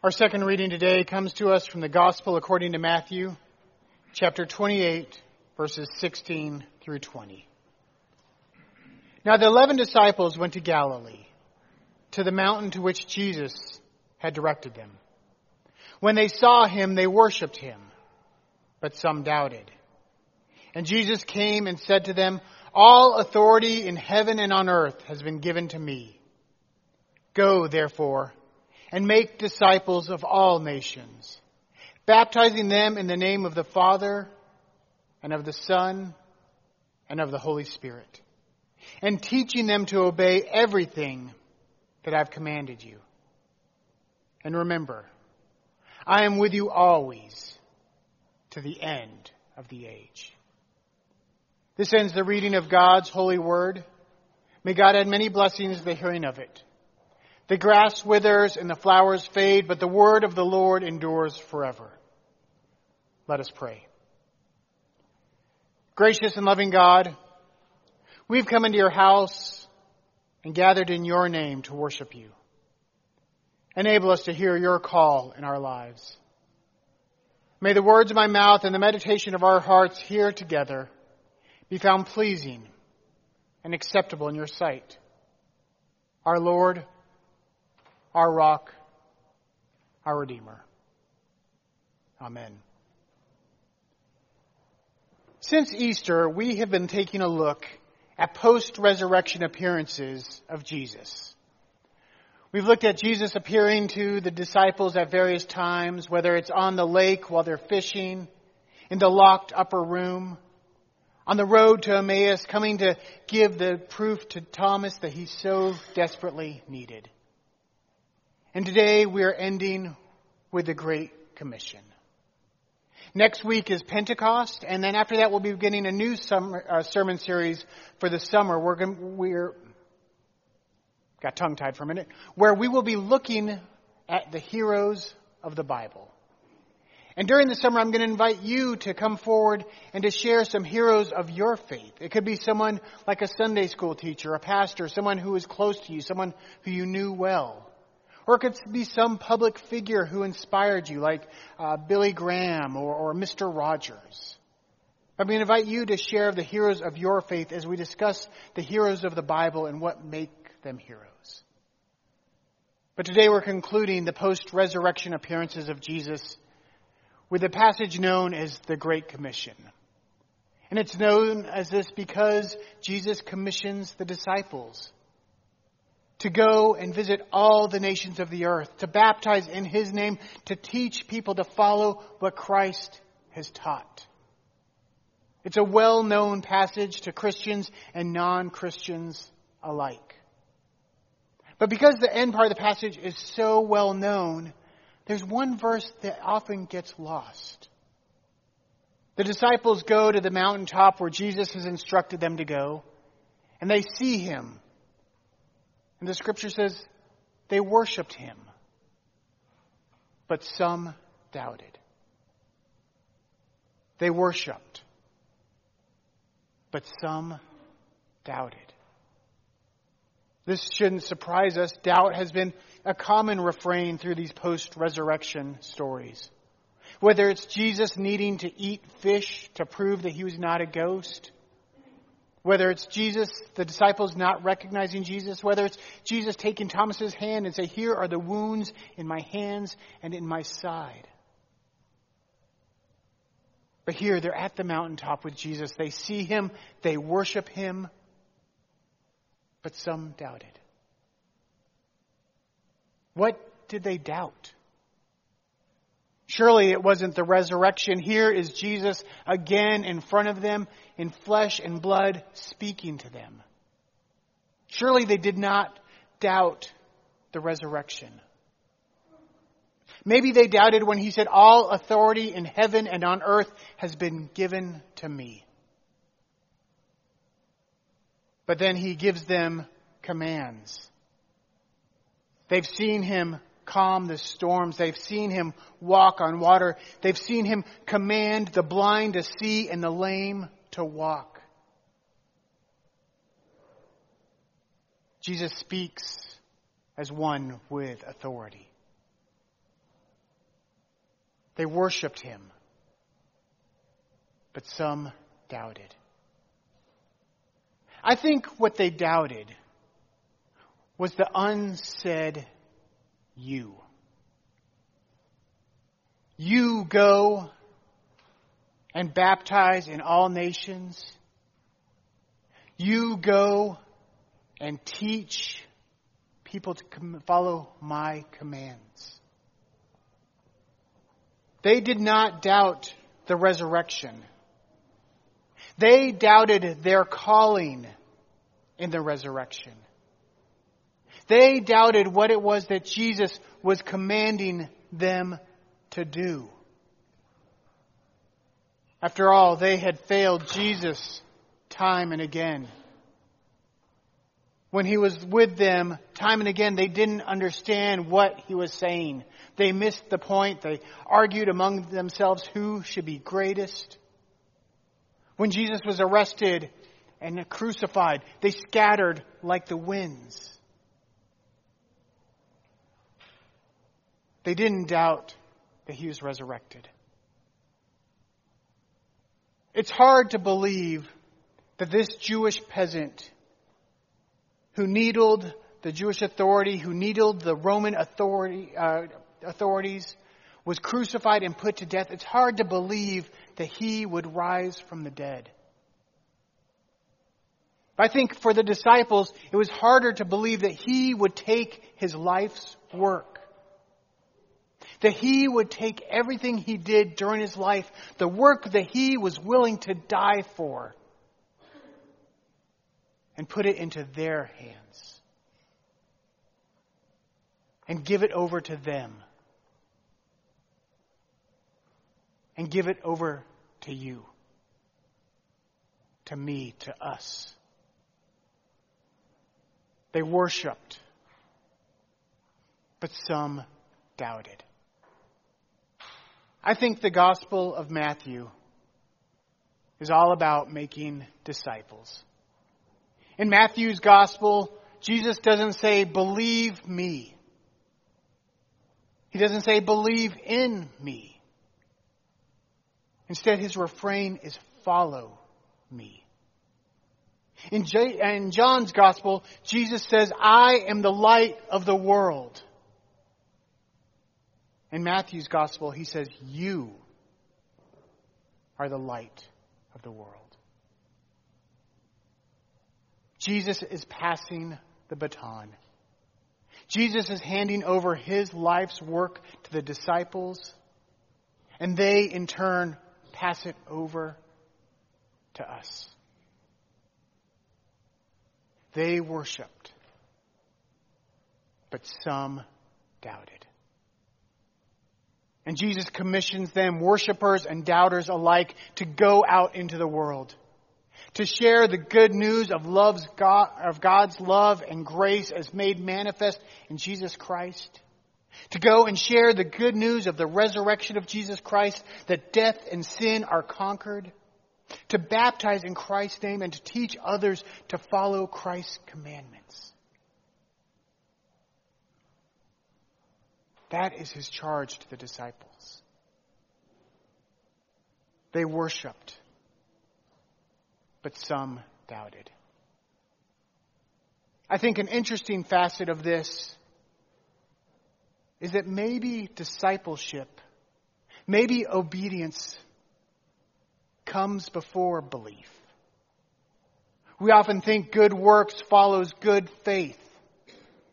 Our second reading today comes to us from the Gospel according to Matthew, chapter 28, verses 16 through 20. Now the eleven disciples went to Galilee, to the mountain to which Jesus had directed them. When they saw him, they worshipped him, but some doubted. And Jesus came and said to them, All authority in heaven and on earth has been given to me. Go, therefore, and make disciples of all nations, baptizing them in the name of the Father and of the Son and of the Holy Spirit, and teaching them to obey everything that I've commanded you. And remember, I am with you always to the end of the age. This ends the reading of God's holy word. May God add many blessings to the hearing of it. The grass withers and the flowers fade, but the word of the Lord endures forever. Let us pray. Gracious and loving God, we've come into your house and gathered in your name to worship you. Enable us to hear your call in our lives. May the words of my mouth and the meditation of our hearts here together be found pleasing and acceptable in your sight. Our Lord, our rock, our Redeemer. Amen. Since Easter, we have been taking a look at post-resurrection appearances of Jesus. We've looked at Jesus appearing to the disciples at various times, whether it's on the lake while they're fishing, in the locked upper room, on the road to Emmaus, coming to give the proof to Thomas that he so desperately needed. And today we are ending with the Great Commission. Next week is Pentecost, and then after that we'll be beginning a new summer, uh, sermon series for the summer. We're going, we're got tongue tied for a minute, where we will be looking at the heroes of the Bible. And during the summer, I'm going to invite you to come forward and to share some heroes of your faith. It could be someone like a Sunday school teacher, a pastor, someone who is close to you, someone who you knew well. Or it could be some public figure who inspired you, like uh, Billy Graham or, or Mr. Rogers. I'm going to invite you to share the heroes of your faith as we discuss the heroes of the Bible and what make them heroes. But today we're concluding the post-resurrection appearances of Jesus with a passage known as the Great Commission. And it's known as this because Jesus commissions the disciples to go and visit all the nations of the earth, to baptize in His name, to teach people to follow what Christ has taught. It's a well-known passage to Christians and non-Christians alike. But because the end part of the passage is so well known, there's one verse that often gets lost. The disciples go to the mountaintop where Jesus has instructed them to go, and they see him and the scripture says they worshiped him, but some doubted. They worshiped, but some doubted. This shouldn't surprise us. Doubt has been a common refrain through these post resurrection stories. Whether it's Jesus needing to eat fish to prove that he was not a ghost, whether it's Jesus, the disciples not recognizing Jesus, whether it's Jesus taking Thomas's hand and say, here are the wounds in my hands and in my side. But here they're at the mountaintop with Jesus. They see him, they worship him, but some doubted. What did they doubt? Surely it wasn't the resurrection. Here is Jesus again in front of them in flesh and blood speaking to them. Surely they did not doubt the resurrection. Maybe they doubted when he said, All authority in heaven and on earth has been given to me. But then he gives them commands. They've seen him calm the storms. They've seen him walk on water. They've seen him command the blind to see and the lame to walk. Jesus speaks as one with authority. They worshiped him. But some doubted. I think what they doubted was the unsaid you. You go and baptize in all nations. You go and teach people to follow my commands. They did not doubt the resurrection. They doubted their calling in the resurrection. They doubted what it was that Jesus was commanding them to do. After all, they had failed Jesus time and again. When he was with them, time and again, they didn't understand what he was saying. They missed the point. They argued among themselves who should be greatest. When Jesus was arrested and crucified, they scattered like the winds. They didn't doubt that he was resurrected. It's hard to believe that this Jewish peasant who needled the Jewish authority, who needled the Roman authority, uh, authorities, was crucified and put to death. It's hard to believe that he would rise from the dead. I think for the disciples, it was harder to believe that he would take his life's work. That he would take everything he did during his life, the work that he was willing to die for, and put it into their hands. And give it over to them. And give it over to you, to me, to us. They worshiped, but some doubted. I think the Gospel of Matthew is all about making disciples. In Matthew's Gospel, Jesus doesn't say, believe me. He doesn't say, believe in me. Instead, his refrain is, follow me. In, J- in John's gospel, Jesus says, I am the light of the world. In Matthew's gospel, he says, You are the light of the world. Jesus is passing the baton. Jesus is handing over his life's work to the disciples, and they in turn pass it over to us. They worshiped, but some doubted. And Jesus commissions them, worshipers and doubters alike, to go out into the world, to share the good news of love's God, of God's love and grace as made manifest in Jesus Christ. To go and share the good news of the resurrection of Jesus Christ, that death and sin are conquered to baptize in Christ's name and to teach others to follow Christ's commandments. That is his charge to the disciples. They worshiped, but some doubted. I think an interesting facet of this is that maybe discipleship, maybe obedience comes before belief. We often think good works follows good faith.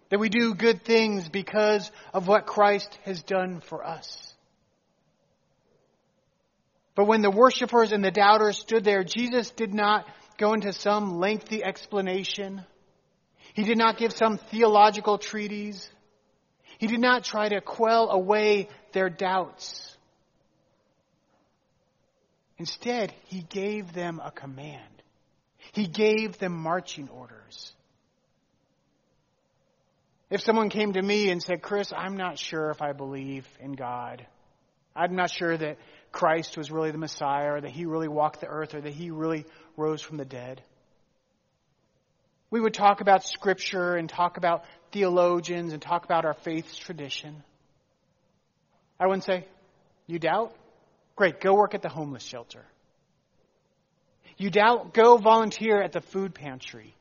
That we do good things because of what Christ has done for us. But when the worshippers and the doubters stood there, Jesus did not go into some lengthy explanation. He did not give some theological treatise. He did not try to quell away their doubts. Instead, he gave them a command. He gave them marching orders. If someone came to me and said, Chris, I'm not sure if I believe in God. I'm not sure that Christ was really the Messiah or that he really walked the earth or that he really rose from the dead. We would talk about scripture and talk about theologians and talk about our faith's tradition. I wouldn't say, You doubt? Great, go work at the homeless shelter. You doubt? Go volunteer at the food pantry.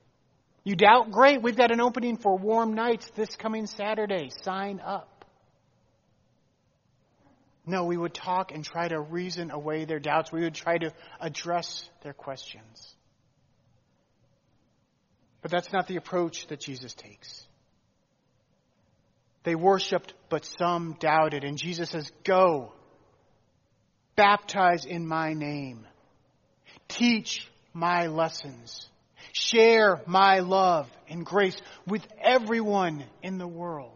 You doubt? Great, we've got an opening for warm nights this coming Saturday. Sign up. No, we would talk and try to reason away their doubts. We would try to address their questions. But that's not the approach that Jesus takes. They worshiped, but some doubted. And Jesus says, Go, baptize in my name, teach my lessons, share my love and grace with everyone in the world.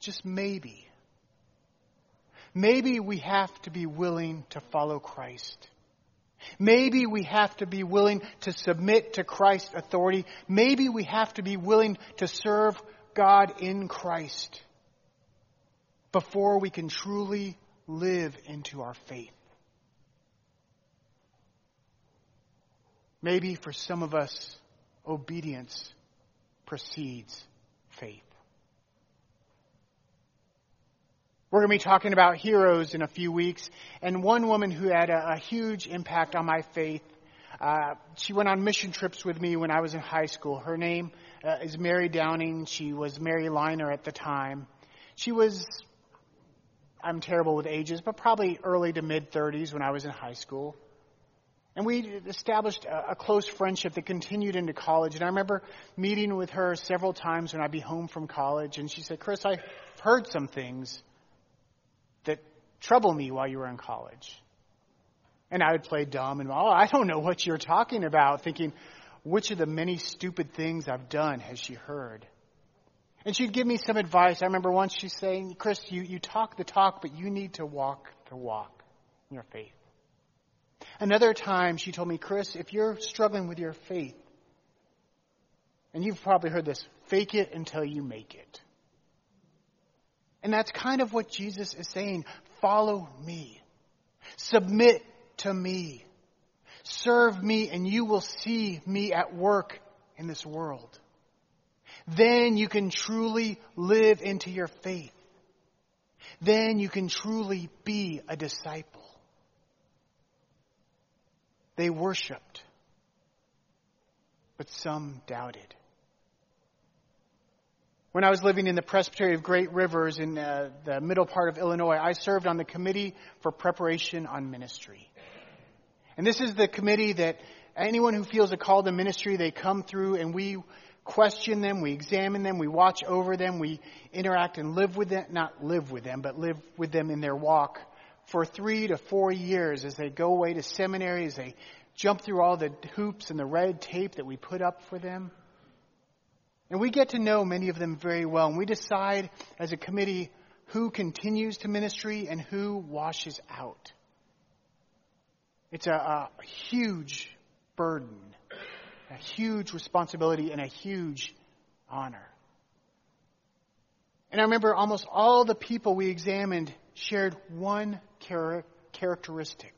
Just maybe. Maybe we have to be willing to follow Christ. Maybe we have to be willing to submit to Christ's authority. Maybe we have to be willing to serve God in Christ before we can truly live into our faith. Maybe for some of us, obedience precedes faith. We're going to be talking about heroes in a few weeks. And one woman who had a, a huge impact on my faith, uh, she went on mission trips with me when I was in high school. Her name uh, is Mary Downing. She was Mary Liner at the time. She was, I'm terrible with ages, but probably early to mid 30s when I was in high school. And we established a, close friendship that continued into college. And I remember meeting with her several times when I'd be home from college. And she said, Chris, I've heard some things that trouble me while you were in college. And I would play dumb and, oh, I don't know what you're talking about, thinking, which of the many stupid things I've done has she heard? And she'd give me some advice. I remember once she saying, Chris, you, you talk the talk, but you need to walk the walk in your faith. Another time she told me, Chris, if you're struggling with your faith, and you've probably heard this, fake it until you make it. And that's kind of what Jesus is saying. Follow me. Submit to me. Serve me and you will see me at work in this world. Then you can truly live into your faith. Then you can truly be a disciple. They worshiped, but some doubted. When I was living in the Presbytery of Great Rivers in uh, the middle part of Illinois, I served on the Committee for Preparation on Ministry. And this is the committee that anyone who feels a call to ministry, they come through and we question them, we examine them, we watch over them, we interact and live with them, not live with them, but live with them in their walk for three to four years as they go away to seminary, as they jump through all the hoops and the red tape that we put up for them. And we get to know many of them very well. And we decide as a committee who continues to ministry and who washes out. It's a, a huge burden, a huge responsibility, and a huge honor. And I remember almost all the people we examined shared one char- characteristic.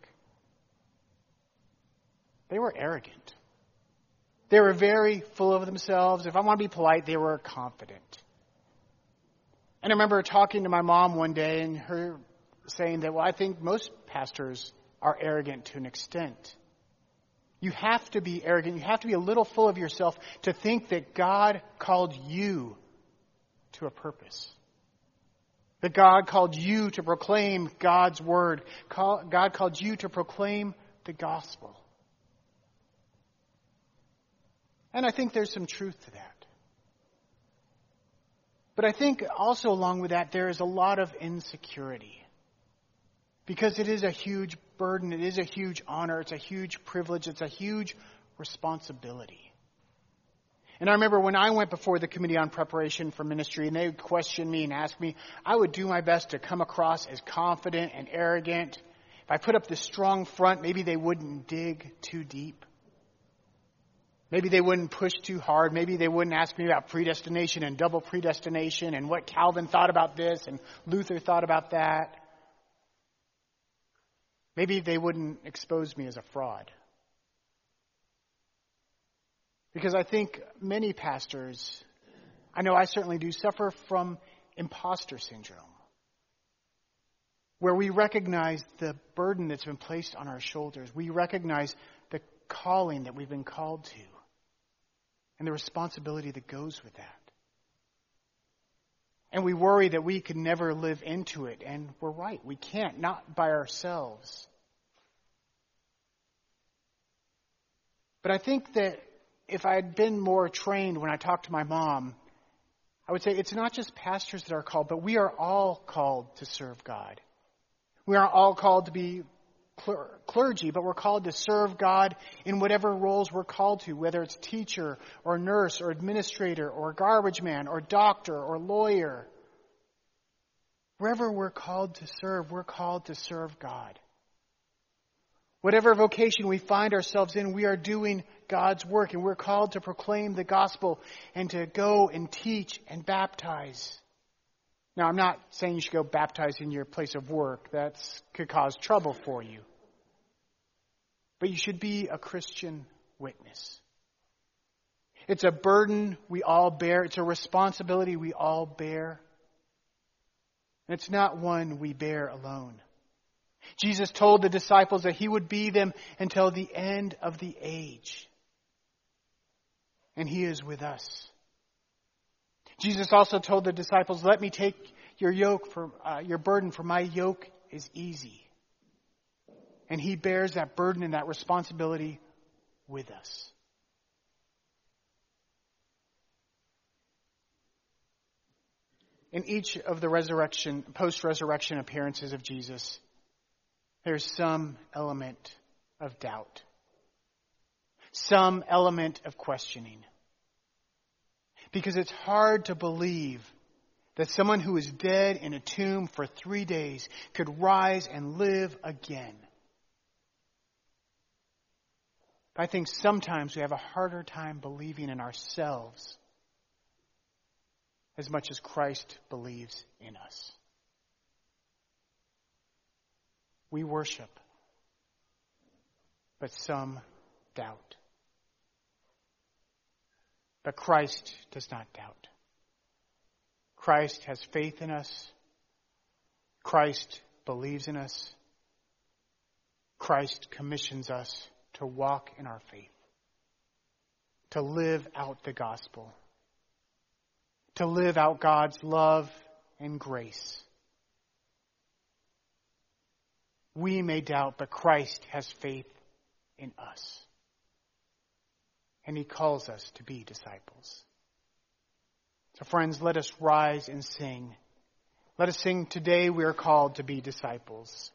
They were arrogant. They were very full of themselves. If I want to be polite, they were confident. And I remember talking to my mom one day and her saying that, well, I think most pastors are arrogant to an extent. You have to be arrogant. You have to be a little full of yourself to think that God called you to a purpose. That God called you to proclaim God's word. God called you to proclaim the gospel. And I think there's some truth to that. But I think also along with that, there is a lot of insecurity. Because it is a huge burden, it is a huge honor, it's a huge privilege, it's a huge responsibility. And I remember when I went before the Committee on Preparation for Ministry and they would question me and ask me, I would do my best to come across as confident and arrogant. If I put up this strong front, maybe they wouldn't dig too deep. Maybe they wouldn't push too hard. Maybe they wouldn't ask me about predestination and double predestination and what Calvin thought about this and Luther thought about that. Maybe they wouldn't expose me as a fraud. Because I think many pastors I know I certainly do, suffer from imposter syndrome, where we recognize the burden that's been placed on our shoulders. We recognize the calling that we've been called to and the responsibility that goes with that. And we worry that we could never live into it, and we're right. We can't, not by ourselves. But I think that if I had been more trained when I talked to my mom, I would say it's not just pastors that are called, but we are all called to serve God. We aren't all called to be clergy, but we're called to serve God in whatever roles we're called to, whether it's teacher or nurse or administrator or garbage man or doctor or lawyer. Wherever we're called to serve, we're called to serve God. Whatever vocation we find ourselves in, we are doing God's work and we're called to proclaim the gospel and to go and teach and baptize. Now, I'm not saying you should go baptize in your place of work. That could cause trouble for you. But you should be a Christian witness. It's a burden we all bear. It's a responsibility we all bear. And it's not one we bear alone. Jesus told the disciples that he would be them until the end of the age. And he is with us. Jesus also told the disciples, let me take your yoke for, uh, your burden for my yoke is easy. And he bears that burden and that responsibility with us. In each of the resurrection, post-resurrection appearances of Jesus, there's some element of doubt, some element of questioning. Because it's hard to believe that someone who is dead in a tomb for three days could rise and live again. I think sometimes we have a harder time believing in ourselves as much as Christ believes in us. We worship, but some doubt. But Christ does not doubt. Christ has faith in us. Christ believes in us. Christ commissions us to walk in our faith, to live out the gospel, to live out God's love and grace we may doubt, but Christ has faith in us. And he calls us to be disciples. So friends, let us rise and sing. Let us sing, Today we are called to be disciples.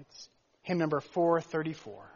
It's hymn number 434.